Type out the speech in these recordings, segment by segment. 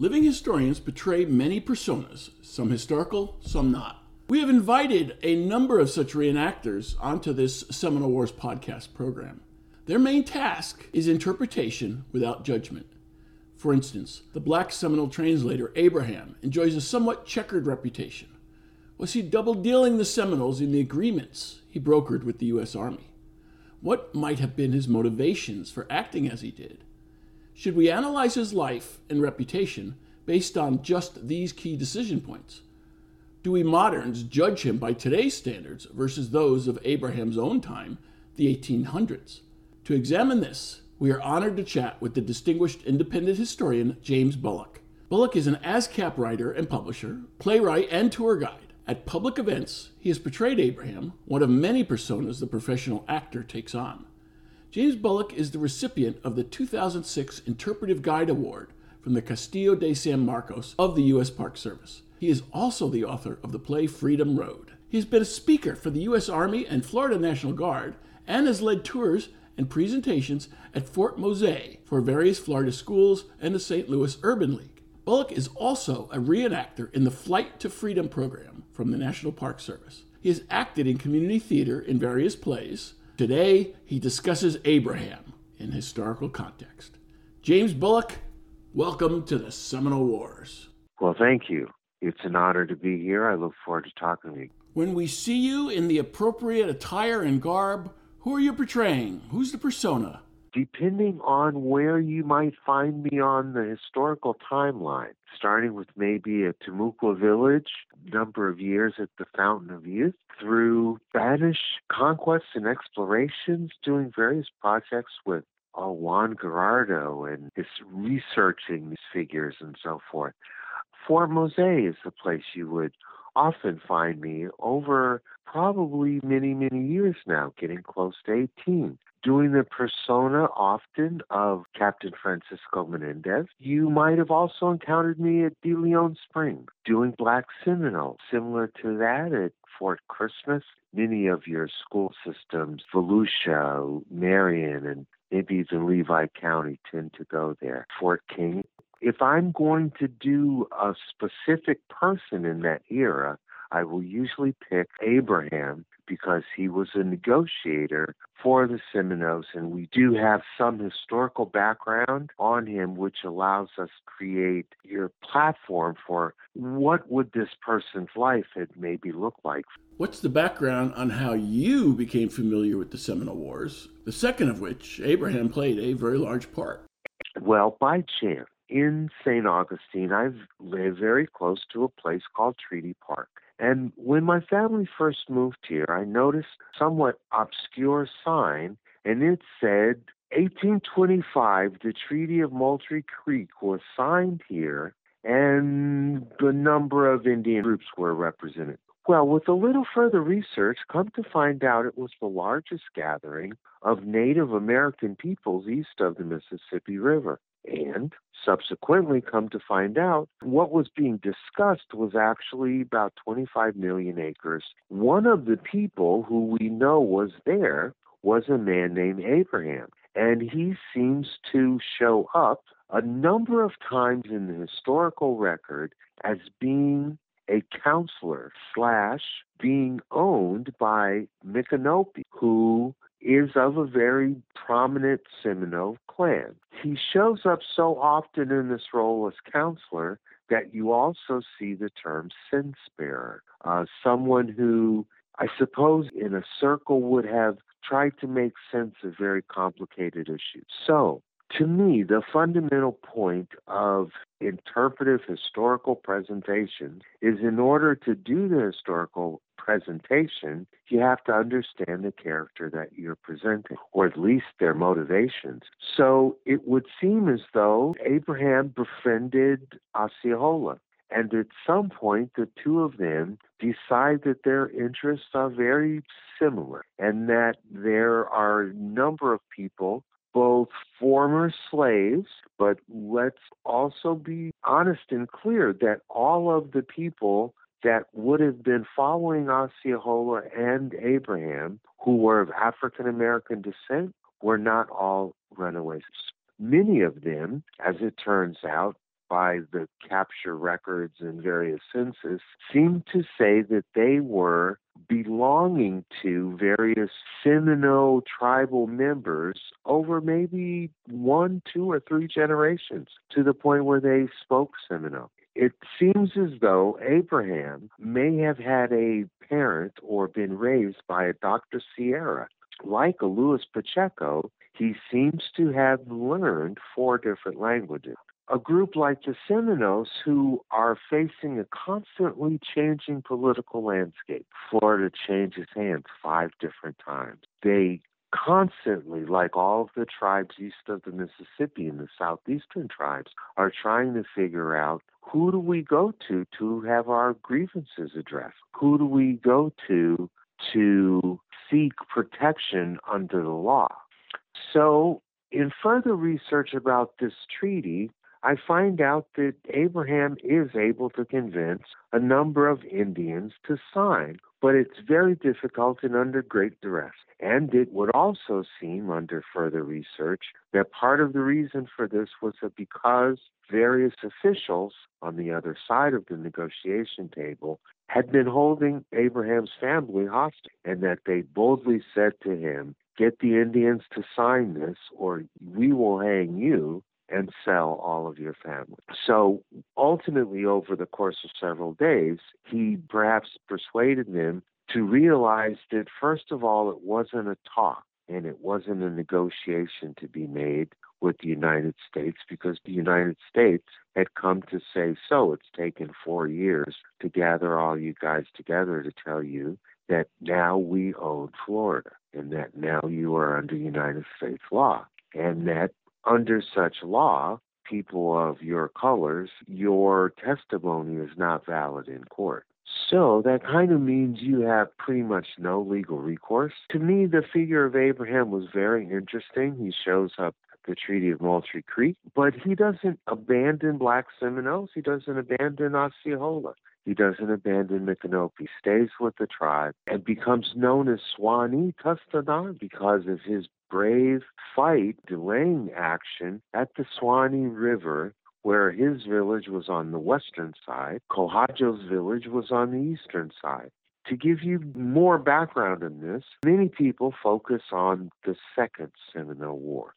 Living historians portray many personas, some historical, some not. We have invited a number of such reenactors onto this Seminole Wars podcast program. Their main task is interpretation without judgment. For instance, the black Seminole translator Abraham enjoys a somewhat checkered reputation. Was he double dealing the Seminoles in the agreements he brokered with the U.S. Army? What might have been his motivations for acting as he did? Should we analyze his life and reputation based on just these key decision points? Do we moderns judge him by today's standards versus those of Abraham's own time, the 1800s? To examine this, we are honored to chat with the distinguished independent historian James Bullock. Bullock is an ASCAP writer and publisher, playwright, and tour guide. At public events, he has portrayed Abraham, one of many personas the professional actor takes on. James Bullock is the recipient of the 2006 Interpretive Guide Award from the Castillo de San Marcos of the U.S. Park Service. He is also the author of the play Freedom Road. He has been a speaker for the U.S. Army and Florida National Guard and has led tours and presentations at Fort Mose for various Florida schools and the St. Louis Urban League. Bullock is also a reenactor in the Flight to Freedom program from the National Park Service. He has acted in community theater in various plays, Today, he discusses Abraham in historical context. James Bullock, welcome to the Seminole Wars. Well, thank you. It's an honor to be here. I look forward to talking to you. When we see you in the appropriate attire and garb, who are you portraying? Who's the persona? depending on where you might find me on the historical timeline, starting with maybe a Timucua village, number of years at the Fountain of Youth, through Spanish conquests and explorations, doing various projects with uh, Juan Garrido and his researching these figures and so forth. Fort Mose is the place you would often find me over probably many, many years now, getting close to 18 doing the persona often of Captain Francisco Menendez. You might have also encountered me at De Leon Spring doing Black Seminole, similar to that at Fort Christmas. Many of your school systems, Volusia, Marion, and maybe even Levy County tend to go there. Fort King. If I'm going to do a specific person in that era, I will usually pick Abraham because he was a negotiator for the Seminoles, and we do have some historical background on him, which allows us to create your platform for what would this person's life had maybe looked like. What's the background on how you became familiar with the Seminole Wars? The second of which Abraham played a very large part. Well, by chance, in St. Augustine, I've lived very close to a place called Treaty Park. And when my family first moved here, I noticed a somewhat obscure sign, and it said 1825, the Treaty of Moultrie Creek was signed here, and the number of Indian groups were represented. Well, with a little further research, come to find out it was the largest gathering of Native American peoples east of the Mississippi River. And subsequently come to find out what was being discussed was actually about 25 million acres. One of the people who we know was there was a man named Abraham, and he seems to show up a number of times in the historical record as being a counselor slash being owned by Micanopy, who is of a very prominent Seminole clan. He shows up so often in this role as counselor that you also see the term sense bearer, uh, someone who I suppose in a circle would have tried to make sense of very complicated issues. So, to me, the fundamental point of interpretive historical presentation is in order to do the historical presentation, you have to understand the character that you're presenting, or at least their motivations. So it would seem as though Abraham befriended Osceola. And at some point, the two of them decide that their interests are very similar and that there are a number of people, both former slaves, but let's also be honest and clear that all of the people that would have been following Osceola and Abraham, who were of African American descent, were not all runaways. Many of them, as it turns out, by the capture records and various census, seem to say that they were belonging to various Seminole tribal members over maybe one, two, or three generations to the point where they spoke Seminole. It seems as though Abraham may have had a parent or been raised by a Dr. Sierra. Like a Luis Pacheco, he seems to have learned four different languages. A group like the Seminoles, who are facing a constantly changing political landscape. Florida changes hands five different times. They constantly, like all of the tribes east of the Mississippi and the southeastern tribes, are trying to figure out who do we go to to have our grievances addressed? Who do we go to to seek protection under the law? So, in further research about this treaty, I find out that Abraham is able to convince a number of Indians to sign, but it's very difficult and under great duress. And it would also seem, under further research, that part of the reason for this was that because various officials on the other side of the negotiation table had been holding Abraham's family hostage, and that they boldly said to him, Get the Indians to sign this, or we will hang you and sell all of your family. So ultimately, over the course of several days, he perhaps persuaded them to realize that, first of all, it wasn't a talk and it wasn't a negotiation to be made with the United States because the United States had come to say so. It's taken four years to gather all you guys together to tell you that now we own Florida and that now you are under United States law and that under such law, people of your colors, your testimony is not valid in court. So that kind of means you have pretty much no legal recourse. To me, the figure of Abraham was very interesting. He shows up at the Treaty of Moultrie Creek, but he doesn't abandon Black Seminoles. He doesn't abandon Osceola. He doesn't abandon Micanopy. Stays with the tribe and becomes known as Swanee Tustanon because of his brave fight delaying action at the Suwannee River where his village was on the western side, Cohajo's village was on the eastern side. To give you more background on this, many people focus on the Second Seminole War.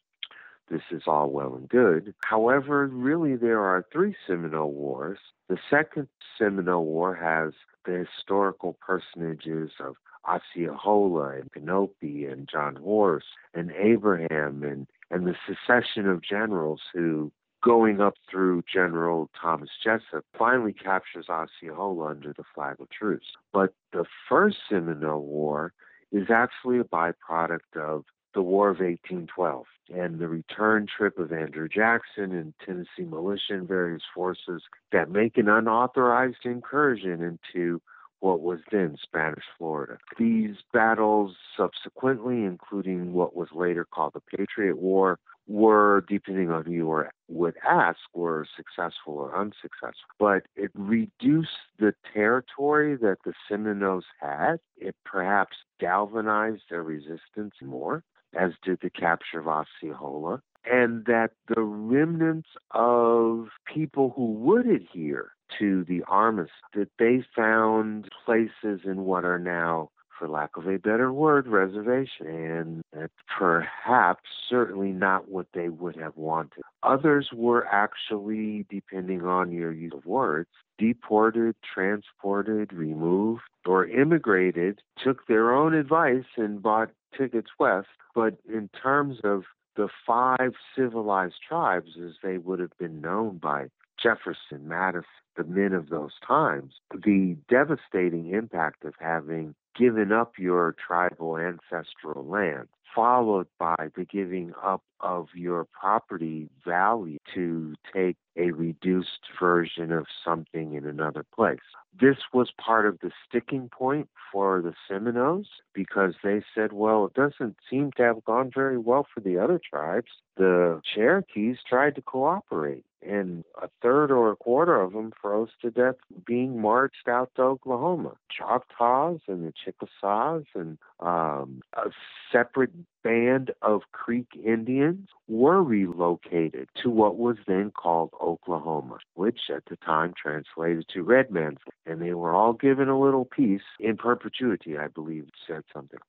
This is all well and good. However, really, there are three Seminole Wars. The Second Seminole War has the historical personages of Osceola and Micanopy and John Horse and Abraham and, and the succession of generals who, going up through General Thomas Jesup, finally captures Osceola under the flag of truce. But the first Seminole War is actually a byproduct of the War of 1812 and the return trip of Andrew Jackson and Tennessee militia and various forces that make an unauthorized incursion into what was then Spanish Florida. These battles subsequently, including what was later called the Patriot War, were, depending on who you were, would ask, were successful or unsuccessful. But it reduced the territory that the Seminoles had. It perhaps galvanized their resistance more, as did the capture of Osceola. And that the remnants of people who would adhere to the armistice that they found places in what are now for lack of a better word, reservation, and perhaps certainly not what they would have wanted. Others were actually, depending on your use of words, deported, transported, removed, or immigrated, took their own advice and bought tickets west. But in terms of the five civilized tribes, as they would have been known by Jefferson, Madison, the men of those times, the devastating impact of having given up your tribal ancestral land followed by the giving up of your property value to take a reduced version of something in another place. This was part of the sticking point for the Seminoles because they said, well, it doesn't seem to have gone very well for the other tribes. The Cherokees tried to cooperate and a third or a quarter of them froze to death being marched out to Oklahoma. Choctaws and the Chickasaws and um, a separate band of Creek Indians were relocated to what was then called Oklahoma, which at the time translated to Red Man's. And they were all given a little piece in perpetuity, I believe said something.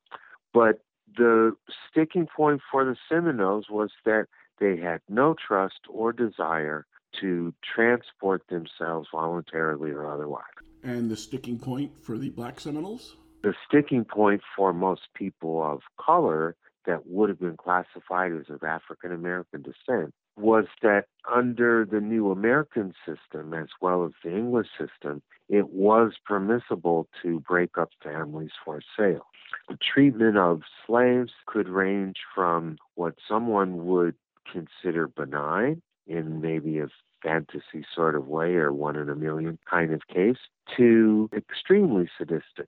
But the sticking point for the Seminoles was that they had no trust or desire to transport themselves voluntarily or otherwise. And the sticking point for the Black Seminoles? The sticking point for most people of color that would have been classified as of African American descent was that under the new American system, as well as the English system, it was permissible to break up families for sale. The treatment of slaves could range from what someone would consider benign in maybe a fantasy sort of way or one in a million kind of case to extremely sadistic.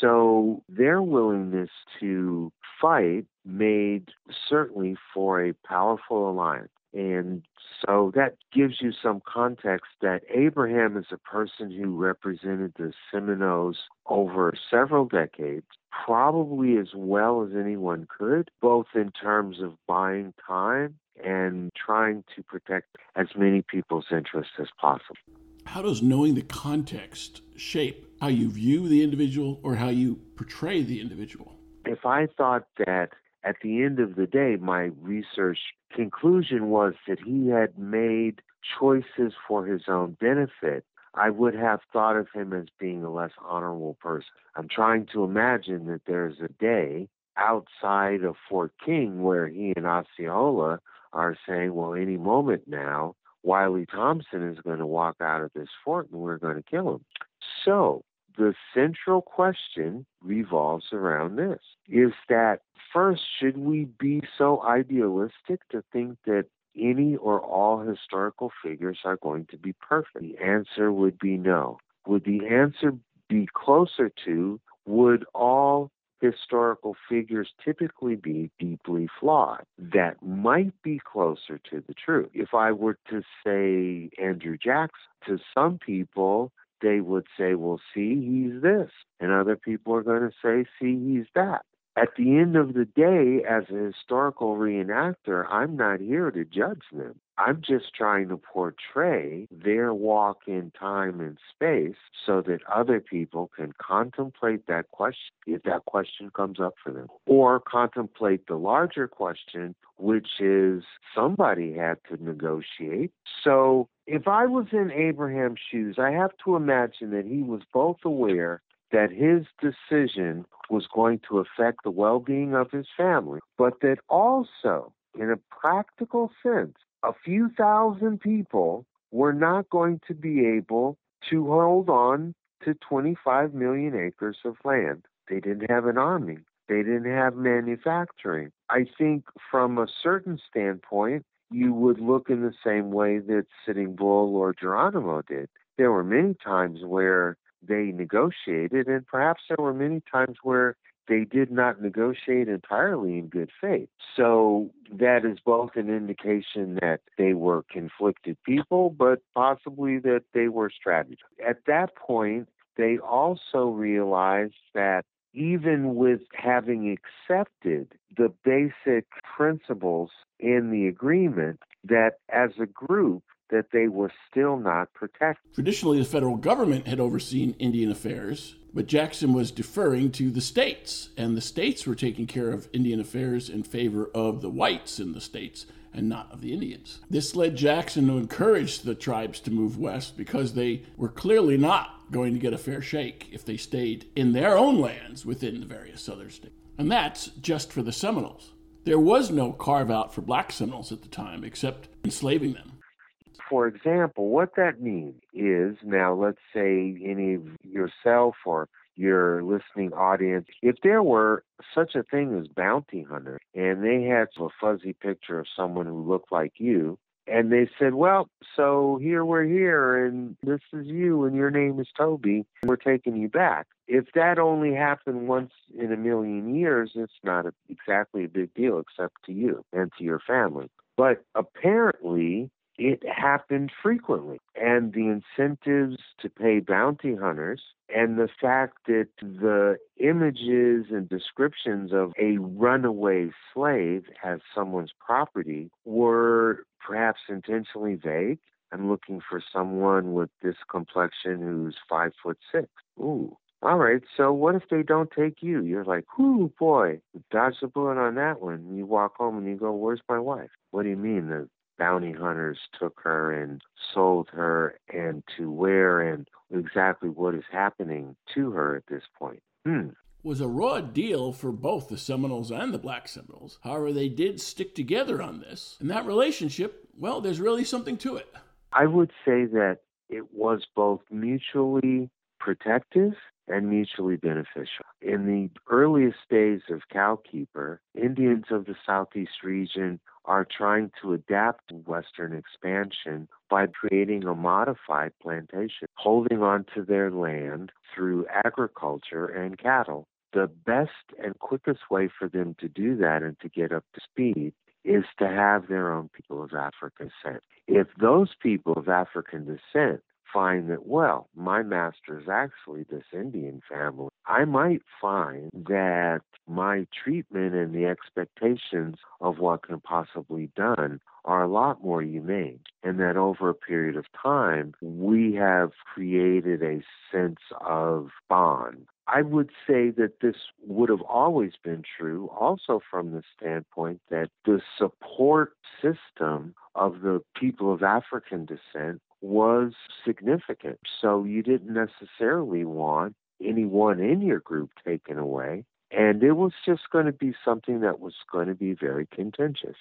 So their willingness to fight made certainly for a powerful alliance. And so that gives you some context that Abraham is a person who represented the Seminoles over several decades, probably as well as anyone could, both in terms of buying time and trying to protect as many people's interests as possible. How does knowing the context shape how you view the individual or how you portray the individual? If I thought that at the end of the day, my research conclusion was that he had made choices for his own benefit, I would have thought of him as being a less honorable person. I'm trying to imagine that there's a day outside of Fort King where he and Osceola are saying, well, any moment now, Wiley Thompson is going to walk out of this fort and we're going to kill him. So the central question revolves around this is that first, should we be so idealistic to think that any or all historical figures are going to be perfect? The answer would be no. Would the answer be closer to would all historical figures typically be deeply flawed. That might be closer to the truth. If I were to say Andrew Jackson, to some people, they would say, well, see, he's this. And other people are going to say, see, he's that. At the end of the day, as a historical reenactor, I'm not here to judge them. I'm just trying to portray their walk in time and space so that other people can contemplate that question if that question comes up for them, or contemplate the larger question, which is somebody had to negotiate. So if I was in Abraham's shoes, I have to imagine that he was both aware that his decision was going to affect the well being of his family, but that also, in a practical sense, a few thousand people were not going to be able to hold on to 25 million acres of land. They didn't have an army. They didn't have manufacturing. I think from a certain standpoint, you would look in the same way that Sitting Bull or Geronimo did. There were many times where they negotiated, and perhaps there were many times where they did not negotiate entirely in good faith. So that is both an indication that they were conflicted people, but possibly that they were strategists. At that point, they also realized that even with having accepted the basic principles in the agreement, that as a group, that they were still not protected. Traditionally, the federal government had overseen Indian affairs, but Jackson was deferring to the states, and the states were taking care of Indian affairs in favor of the whites in the states and not of the Indians. This led Jackson to encourage the tribes to move west because they were clearly not going to get a fair shake if they stayed in their own lands within the various southern states. And that's just for the Seminoles. There was no carve out for black Seminoles at the time except enslaving them for example, what that means is now let's say any of yourself or your listening audience, if there were such a thing as bounty hunter and they had a fuzzy picture of someone who looked like you, and they said, Well, so here we're here, and this is you, and your name is Toby, we're taking you back. If that only happened once in a million years, it's not a, exactly a big deal, except to you and to your family. But apparently, it happened frequently. And the incentives to pay bounty hunters and the fact that the images and descriptions of a runaway slave as someone's property were perhaps intentionally vague. I'm looking for someone with this complexion who's five foot six. Ooh. All right, so what if they don't take you? You're like, whoo, boy, dodge the bullet on that one. You walk home and you go, where's my wife? What do you mean? The bounty hunters took her and sold her and to where and exactly what is happening to her at this point. Hmm. Was a raw deal for both the Seminoles and the Black Seminoles. However, they did stick together on this. And that relationship, well, there's really something to it. I would say that it was both mutually protective and mutually beneficial. In the earliest days of Cowkeeper, Indians of the Southeast region are trying to adapt to Western expansion by creating a modified plantation, holding on to their land through agriculture and cattle. The best and quickest way for them to do that and to get up to speed is to have their own people of African descent. If those people of African descent find that, well, my master is actually this Indian family, I might find that my treatment and the expectations of what can possibly be done are a lot more humane. And that over a period of time, we have created a sense of bond. I would say that this would have always been true, also from the standpoint that the support system of the people of African descent was significant. So you didn't necessarily want anyone in your group taken away. And it was just going to be something that was going to be very contentious.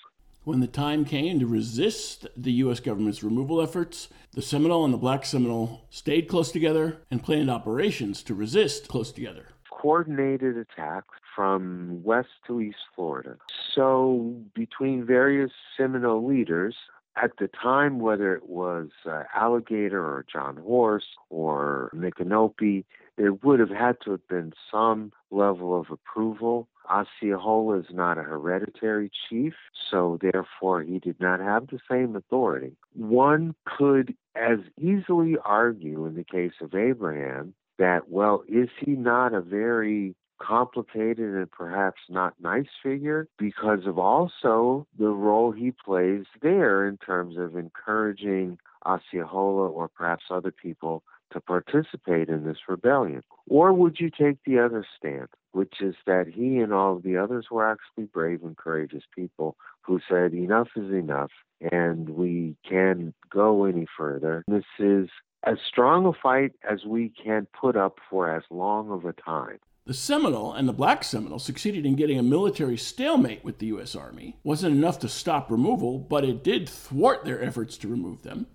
When the time came to resist the U.S. government's removal efforts, the Seminole and the Black Seminole stayed close together and planned operations to resist close together. Coordinated attacks from west to east Florida. So, between various Seminole leaders, at the time, whether it was uh, Alligator or John Horse or Micanopy, there would have had to have been some level of approval. Osceola is not a hereditary chief, so therefore he did not have the same authority. One could as easily argue in the case of Abraham that, well, is he not a very complicated and perhaps not nice figure because of also the role he plays there in terms of encouraging Osceola or perhaps other people to participate in this rebellion? Or would you take the other stand, which is that he and all of the others were actually brave and courageous people who said enough is enough and we can't go any further. This is as strong a fight as we can put up for as long of a time. The Seminole and the Black Seminole succeeded in getting a military stalemate with the U.S. Army. Wasn't enough to stop removal, but it did thwart their efforts to remove them.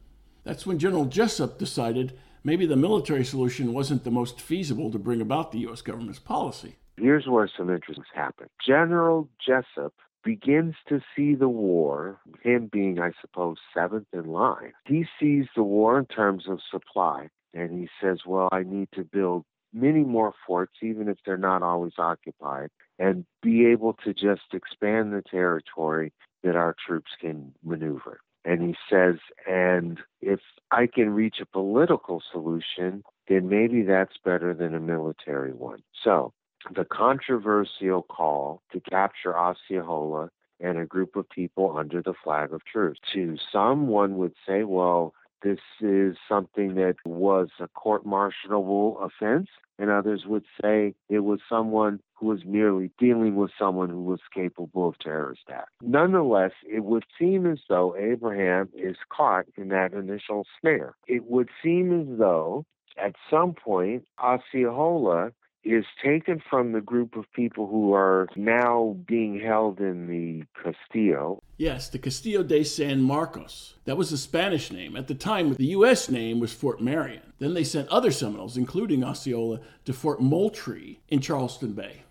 That's when General Jesup decided maybe the military solution wasn't the most feasible to bring about the U.S. government's policy. Here's where some interesting things happen. General Jesup begins to see the war, him being, I suppose, seventh in line. He sees the war in terms of supply, and he says, Well, I need to build many more forts, even if they're not always occupied, and be able to just expand the territory that our troops can maneuver. And he says, and if I can reach a political solution, then maybe that's better than a military one. So the controversial call to capture Osceola and a group of people under the flag of truce. To some, one would say, well, this is something that was a court martialable offense, and others would say it was someone who was merely dealing with someone who was capable of terrorist act. Nonetheless, it would seem as though Abraham is caught in that initial snare. It would seem as though at some point Osceola is taken from the group of people who are now being held in the Castillo. Yes, the Castillo de San Marcos. That was the Spanish name. At the time, the U.S. name was Fort Marion. Then they sent other Seminoles, including Osceola, to Fort Moultrie in Charleston Bay.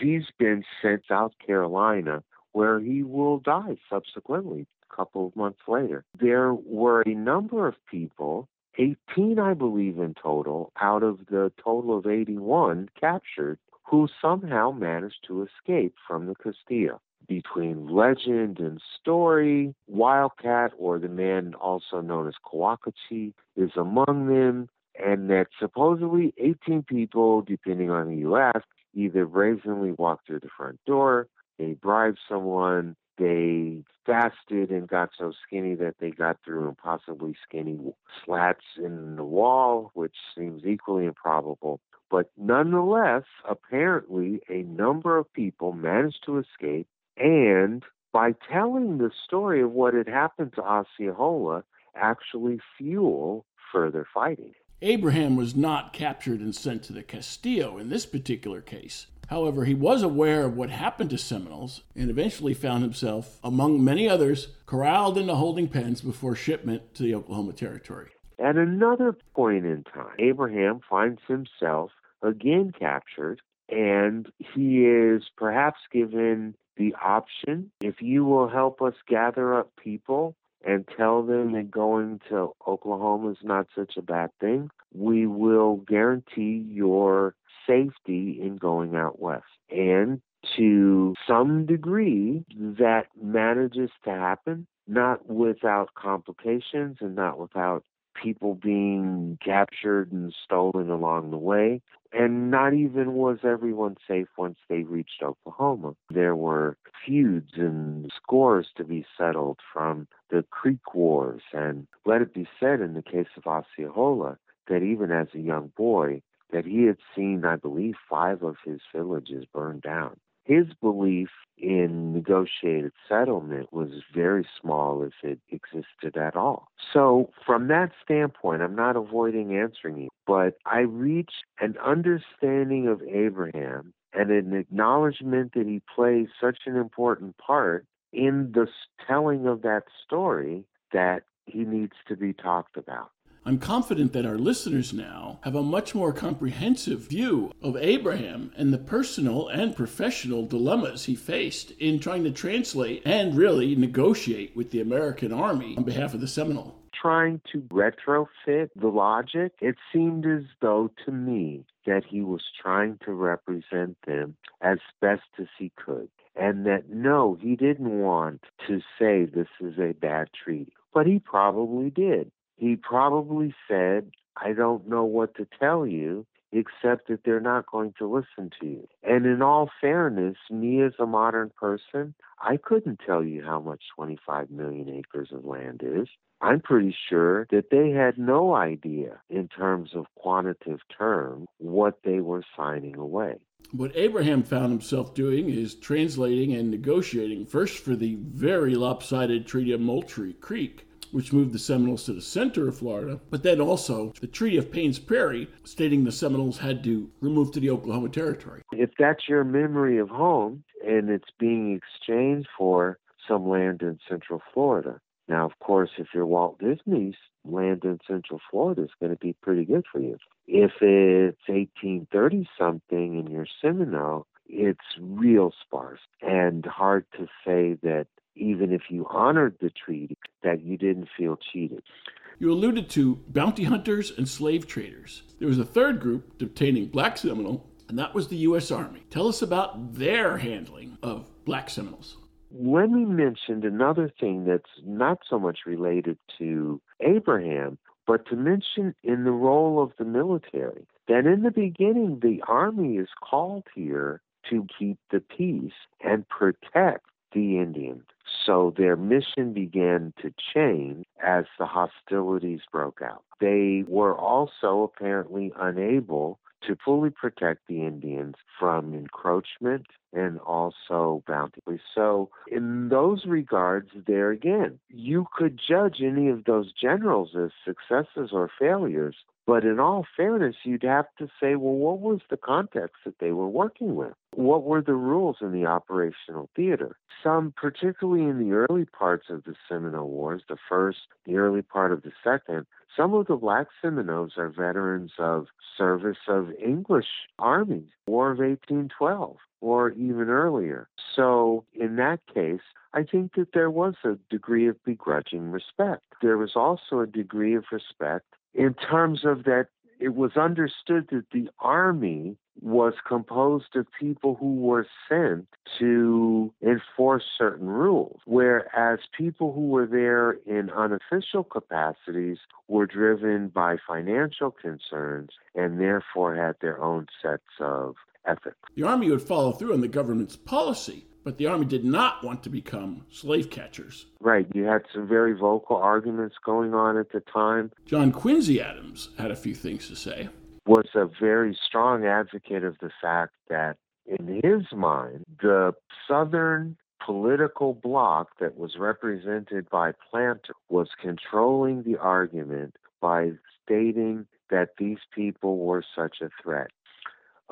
He's been sent South Carolina, where he will die subsequently, a couple of months later. There were a number of people 18, I believe, in total, out of the total of 81 captured, who somehow managed to escape from the Castillo. Between legend and story, Wildcat, or the man also known as Coacoochee, is among them, and that supposedly 18 people, depending on who you ask, either brazenly walked through the front door, they bribed someone, they fasted and got so skinny that they got through impossibly skinny slats in the wall, which seems equally improbable. But nonetheless, apparently, a number of people managed to escape, and by telling the story of what had happened to Osceola, actually fuel further fighting. Abraham was not captured and sent to the Castillo in this particular case. However, he was aware of what happened to Seminoles and eventually found himself, among many others, corralled into holding pens before shipment to the Oklahoma Territory. At another point in time, Abraham finds himself again captured, and he is perhaps given the option if you will help us gather up people and tell them that going to Oklahoma is not such a bad thing, we will guarantee your safety in going out west. And to some degree, that manages to happen, not without complications and not without people being captured and stolen along the way. And not even was everyone safe once they reached Oklahoma. There were feuds and scores to be settled from the Creek Wars. And let it be said in the case of Osceola that even as a young boy, that he had seen, I believe, five of his villages burned down. His belief in negotiated settlement was very small if it existed at all. So, from that standpoint, I'm not avoiding answering you, but I reach an understanding of Abraham and an acknowledgement that he plays such an important part in the telling of that story that he needs to be talked about. I'm confident that our listeners now have a much more comprehensive view of Abraham and the personal and professional dilemmas he faced in trying to translate and really negotiate with the American Army on behalf of the Seminole. Trying to retrofit the logic, it seemed as though to me that he was trying to represent them as best as he could. And that no, he didn't want to say this is a bad treaty, but he probably did he probably said, I don't know what to tell you, except that they're not going to listen to you. And in all fairness, me as a modern person, I couldn't tell you how much 25 million acres of land is. I'm pretty sure that they had no idea, in terms of quantitative terms, what they were signing away. What Abraham found himself doing is translating and negotiating first for the very lopsided Treaty of Moultrie Creek which moved the Seminoles to the center of Florida, but then also the Treaty of Payne's Prairie, stating the Seminoles had to remove to the Oklahoma Territory. If that's your memory of home and it's being exchanged for some land in Central Florida. Now, of course, if you're Walt Disney's land in Central Florida is going to be pretty good for you. If it's 1830 something and you're Seminole, it's real sparse and hard to say that even if you honored the treaty, that you didn't feel cheated. You alluded to bounty hunters and slave traders. There was a third group detaining black Seminole, and that was the U.S. Army. Tell us about their handling of black Seminoles. Let me mention another thing that's not so much related to Abraham, but to mention in the role of the military. That in the beginning, the Army is called here to keep the peace and protect the Indians. So their mission began to change as the hostilities broke out. They were also apparently unable to fully protect the Indians from encroachment and also bounty. So, in those regards, there again, you could judge any of those generals as successes or failures, But in all fairness, you'd have to say, well, what was the context that they were working with? What were the rules in the operational theater? Some, particularly in the early parts of the Seminole Wars, the first, the early part of the second, some of the black Seminoles are veterans of service of English armies, War of 1812, or even earlier. So, in that case, I think that there was a degree of begrudging respect. There was also a degree of respect in terms of that it was understood that the army was composed of people who were sent to enforce certain rules, whereas people who were there in unofficial capacities were driven by financial concerns and therefore had their own sets of ethics. The Army would follow through on the government's policy, but the Army did not want to become slave catchers. Right. You had some very vocal arguments going on at the time. John Quincy Adams had a few things to say. Was a very strong advocate of the fact that, in his mind, the Southern political bloc that was represented by Planter was controlling the argument by stating that these people were such a threat.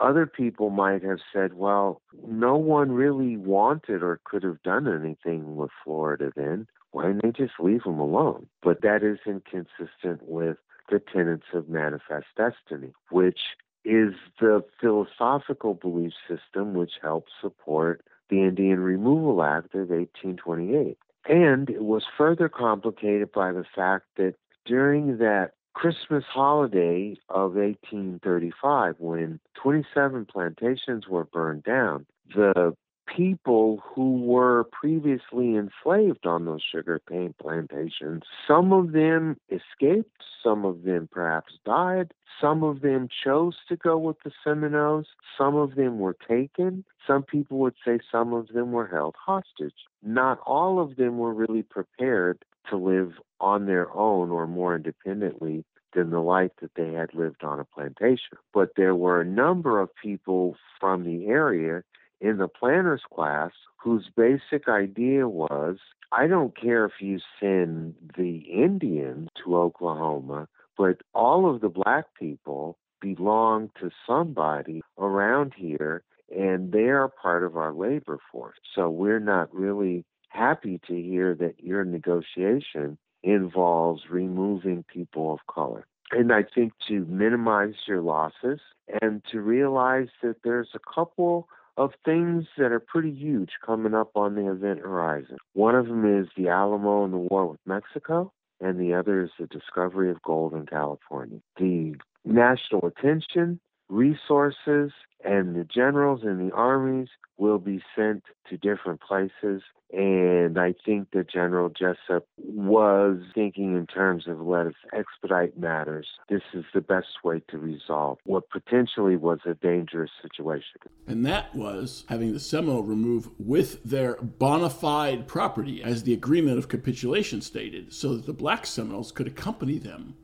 Other people might have said, well, no one really wanted or could have done anything with Florida then. Why didn't they just leave them alone? But that is inconsistent with the tenets of manifest destiny, which is the philosophical belief system which helped support the Indian Removal Act of 1828. And it was further complicated by the fact that during that Christmas holiday of 1835, when 27 plantations were burned down, the people who were previously enslaved on those sugar cane plantations, some of them escaped, some of them perhaps died, some of them chose to go with the Seminoles, some of them were taken, some people would say some of them were held hostage. Not all of them were really prepared to live on their own or more independently than the life that they had lived on a plantation. But there were a number of people from the area in the planters class whose basic idea was I don't care if you send the Indians to Oklahoma, but all of the black people belong to somebody around here and they are part of our labor force. So we're not really happy to hear that your negotiation involves removing people of color. And I think to minimize your losses and to realize that there's a couple of things that are pretty huge coming up on the event horizon. One of them is the Alamo and the war with Mexico, and the other is the discovery of gold in California. The national attention, resources, and the generals and the armies will be sent to different places. And I think that General Jesup was thinking in terms of let us expedite matters. This is the best way to resolve what potentially was a dangerous situation. And that was having the Seminole remove with their bona fide property, as the agreement of capitulation stated, so that the black Seminoles could accompany them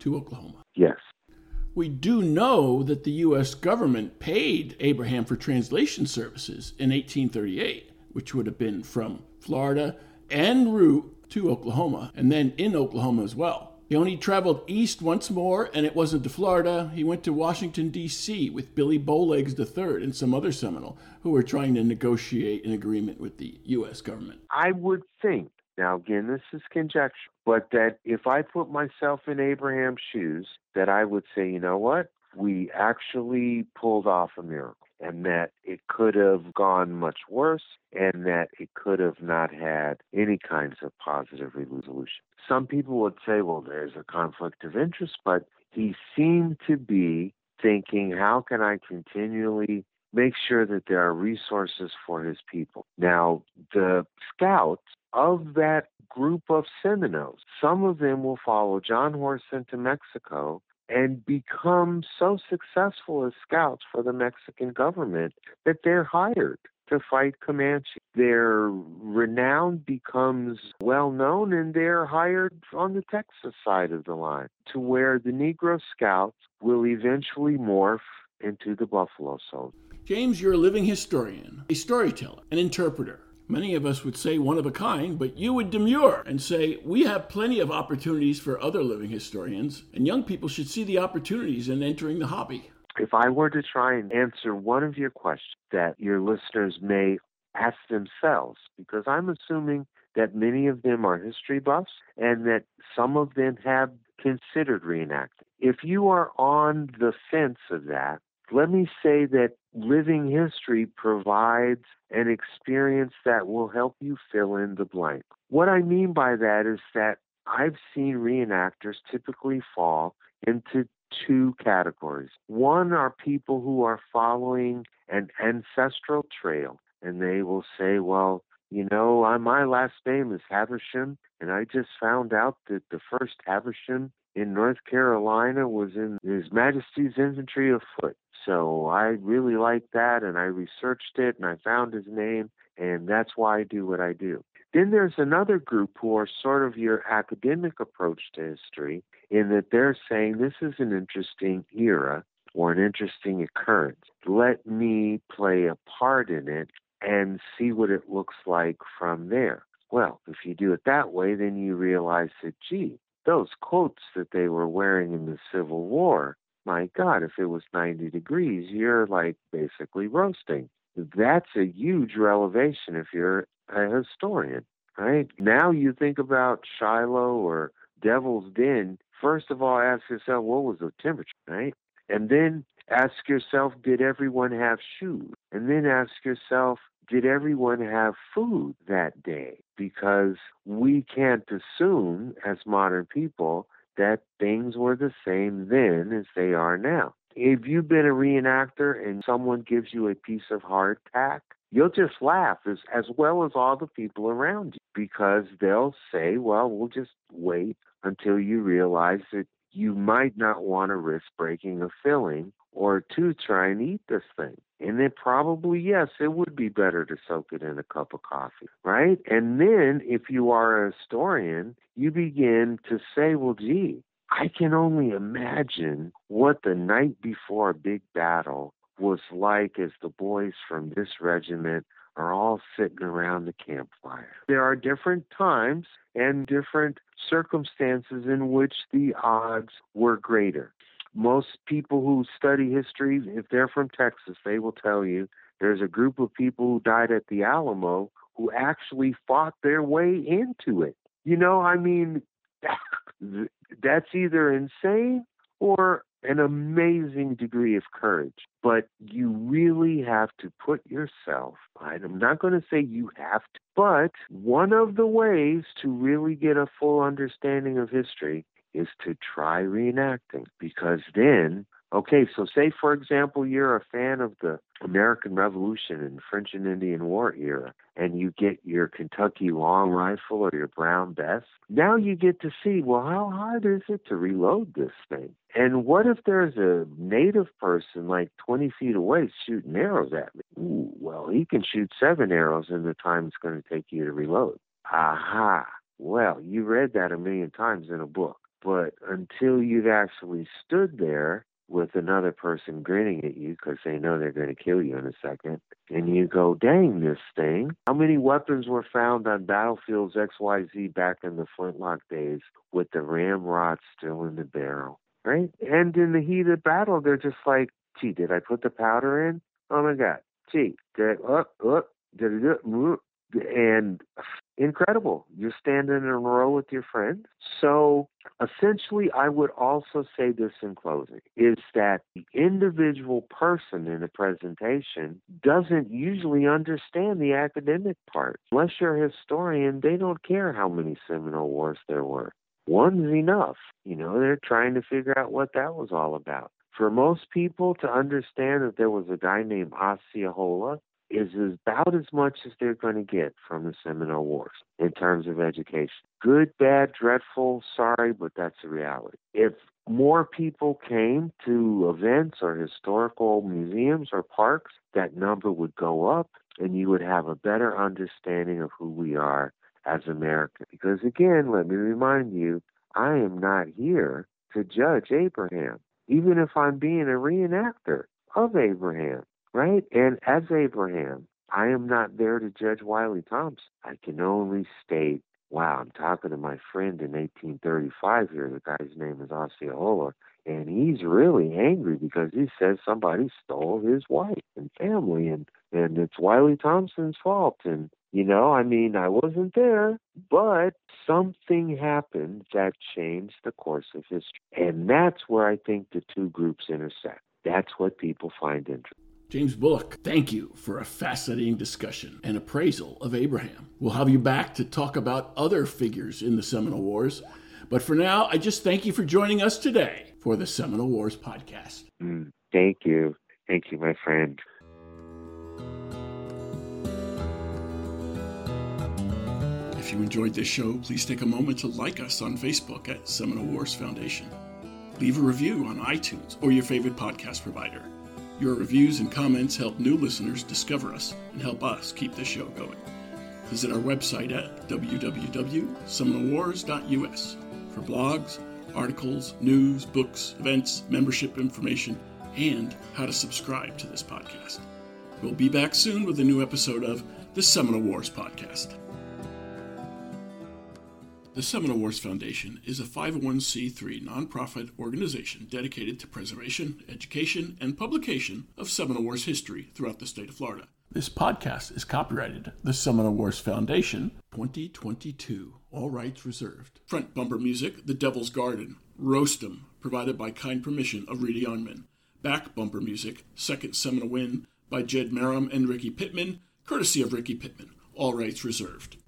to Oklahoma. Yes. We do know that the U.S. government paid Abraham for translation services in 1838, which would have been from Florida en route to Oklahoma, and then in Oklahoma as well. He only traveled east once more, and it wasn't to Florida. He went to Washington, D.C. with Billy Bowlegs III and some other Seminole who were trying to negotiate an agreement with the U.S. government. I would think now, again, this is conjecture, but that if I put myself in Abraham's shoes, that I would say, you know what? We actually pulled off a miracle, and that it could have gone much worse, and that it could have not had any kinds of positive resolution. Some people would say, well, there's a conflict of interest, but he seemed to be thinking, how can I continually make sure that there are resources for his people. Now, the scouts of that group of Seminoles, some of them will follow John Horse into Mexico and become so successful as scouts for the Mexican government that they're hired to fight Comanche. Their renown becomes well known and they're hired on the Texas side of the line to where the Negro scouts will eventually morph into the Buffalo Soldiers. James, you're a living historian, a storyteller, an interpreter. Many of us would say one of a kind, but you would demur and say we have plenty of opportunities for other living historians, and young people should see the opportunities in entering the hobby. If I were to try and answer one of your questions that your listeners may ask themselves, because I'm assuming that many of them are history buffs and that some of them have considered reenacting. If you are on the fence of that, let me say that living history provides an experience that will help you fill in the blank. What I mean by that is that I've seen reenactors typically fall into two categories. One are people who are following an ancestral trail, and they will say, Well, you know, uh, my last name is Haversham, and I just found out that the first Haversham in North Carolina was in His Majesty's Infantry of Foot. So I really liked that and I researched it and I found his name and that's why I do what I do. Then there's another group who are sort of your academic approach to history in that they're saying this is an interesting era or an interesting occurrence. Let me play a part in it and see what it looks like from there. Well, if you do it that way, then you realize that, gee, those coats that they were wearing in the Civil War, my God, if it was 90 degrees, you're like basically roasting. That's a huge revelation if you're a historian, right? Now you think about Shiloh or Devil's Den. First of all, ask yourself, what was the temperature, right? And then ask yourself, did everyone have shoes? And then ask yourself, did everyone have food that day? Because we can't assume as modern people that things were the same then as they are now. If you've been a reenactor and someone gives you a piece of hardtack, you'll just laugh as, as well as all the people around you because they'll say, well, we'll just wait until you realize that you might not want to risk breaking a filling or to try and eat this thing. And then probably, yes, it would be better to soak it in a cup of coffee, right? And then if you are a historian, you begin to say, well, gee, I can only imagine what the night before a big battle was like as the boys from this regiment are all sitting around the campfire. There are different times and different circumstances in which the odds were greater. Most people who study history, if they're from Texas, they will tell you there's a group of people who died at the Alamo who actually fought their way into it. You know, I mean, that's either insane or an amazing degree of courage. But you really have to put yourself, I'm not going to say you have to, but one of the ways to really get a full understanding of history is to try reenacting because then okay so say for example you're a fan of the american revolution and french and indian war era and you get your kentucky long rifle or your brown bess now you get to see well how hard is it to reload this thing? And what if there's a native person like 20 feet away shooting arrows at me? Ooh, well he can shoot seven arrows in the time it's going to take you to reload. Aha! Well you read that a million times in a book but until you've actually stood there with another person grinning at you because they know they're going to kill you in a second, and you go, dang, this thing. How many weapons were found on battlefields XYZ back in the flintlock days with the ramrod still in the barrel? Right? And in the heat of battle, they're just like, gee, did I put the powder in? Oh my God. Gee, did I, oh, oh, did it, uh, and incredible. You're standing in a row with your friends. So essentially, I would also say this in closing is that the individual person in a presentation doesn't usually understand the academic part. Unless you're a historian, they don't care how many Seminole Wars there were. One's enough. You know, they're trying to figure out what that was all about. For most people to understand that there was a guy named Osceola is about as much as they're going to get from the Seminole Wars in terms of education. Good, bad, dreadful, sorry, but that's the reality. If more people came to events or historical museums or parks, that number would go up and you would have a better understanding of who we are as Americans. Because again, let me remind you, I am not here to judge Abraham, even if I'm being a reenactor of Abraham right? And as Abraham, I am not there to judge Wiley Thompson. I can only state, wow, I'm talking to my friend in 1835 here. The guy's name is Osceola, and he's really angry because he says somebody stole his wife and family, and and it's Wiley Thompson's fault. And you know, I mean, I wasn't there, but something happened that changed the course of history. And that's where I think the two groups intersect. That's what people find interesting. James Bullock, thank you for a fascinating discussion and appraisal of Abraham. We'll have you back to talk about other figures in the Seminole Wars. But for now, I just thank you for joining us today for the Seminole Wars podcast. Mm, thank you. Thank you, my friend. If you enjoyed this show, please take a moment to like us on Facebook at Seminole Wars Foundation. Leave a review on iTunes or your favorite podcast provider. Your reviews and comments help new listeners discover us and help us keep the show going. Visit our website at www.seminolewars.us for blogs, articles, news, books, events, membership information, and how to subscribe to this podcast. We'll be back soon with a new episode of the Seminole Wars Podcast. The Seminole Wars Foundation is a 501c3 nonprofit organization dedicated to preservation, education, and publication of Seminole Wars history throughout the state of Florida. This podcast is copyrighted the Seminole Wars Foundation 2022. All rights reserved. Front bumper music, The Devil's Garden, Roast 'em, provided by kind permission of Reedy Youngman. Back bumper music, Second Seminole Win, by Jed Merrim and Ricky Pittman, courtesy of Ricky Pittman. All rights reserved.